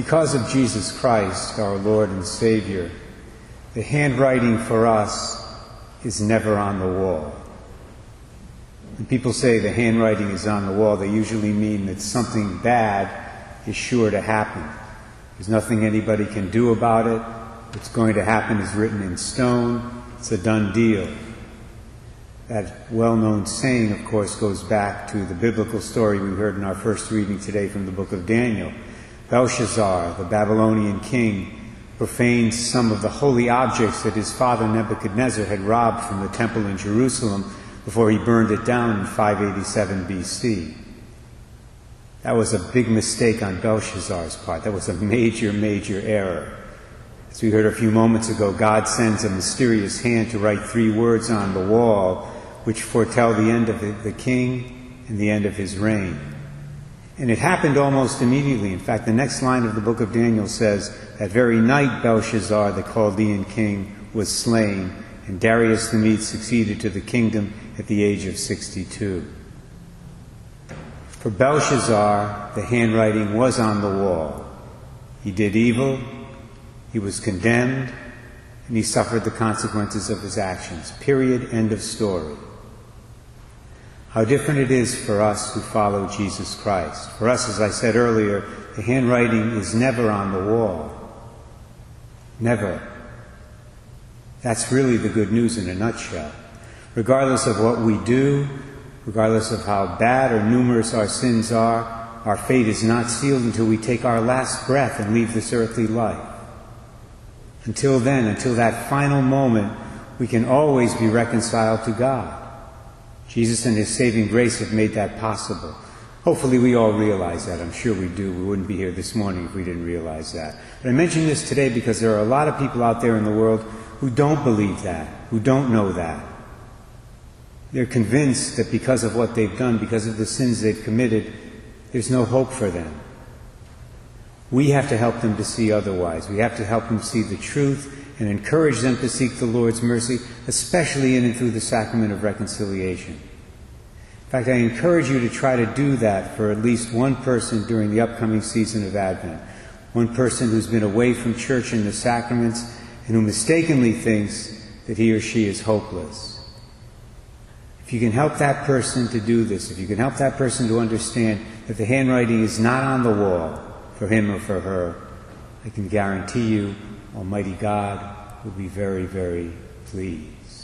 Because of Jesus Christ, our Lord and Savior, the handwriting for us is never on the wall. When people say the handwriting is on the wall, they usually mean that something bad is sure to happen. There's nothing anybody can do about it. What's going to happen is written in stone. It's a done deal. That well known saying, of course, goes back to the biblical story we heard in our first reading today from the book of Daniel. Belshazzar, the Babylonian king, profaned some of the holy objects that his father Nebuchadnezzar had robbed from the temple in Jerusalem before he burned it down in 587 BC. That was a big mistake on Belshazzar's part. That was a major, major error. As we heard a few moments ago, God sends a mysterious hand to write three words on the wall which foretell the end of the, king and the end of his reign. And it happened almost immediately. In fact, the next line of the book of Daniel says, That very night Belshazzar, the Chaldean king, was slain, and Darius the Mede succeeded to the kingdom at the age of 62. For Belshazzar, the handwriting was on the wall. He did evil, he was condemned, and he suffered the consequences of his actions. Period. End of story. How different it is for us who follow Jesus Christ. For us, as I said earlier, the handwriting is never on the wall. Never. That's really the good news in a nutshell. Regardless of what we do, regardless of how bad or numerous our sins are, our fate is not sealed until we take our last breath and leave this earthly life. Until then, until that final moment, we can always be reconciled to God. Jesus and His saving grace have made that possible. Hopefully, we all realize that. I'm sure we do. We wouldn't be here this morning if we didn't realize that. But I mention this today because there are a lot of people out there in the world who don't believe that, who don't know that. They're convinced that because of what they've done, because of the sins they've committed, there's no hope for them. We have to help them to see otherwise. We have to help them see the truth and encourage them to seek the Lord's mercy, especially in and through the sacrament of reconciliation. In fact, I encourage you to try to do that for at least one person during the upcoming season of Advent. One person who's been away from church and the sacraments and who mistakenly thinks that he or she is hopeless. If you can help that person to do this, if you can help that person to understand that the handwriting is not on the wall for him or for her, I can guarantee you Almighty God will be very, very pleased.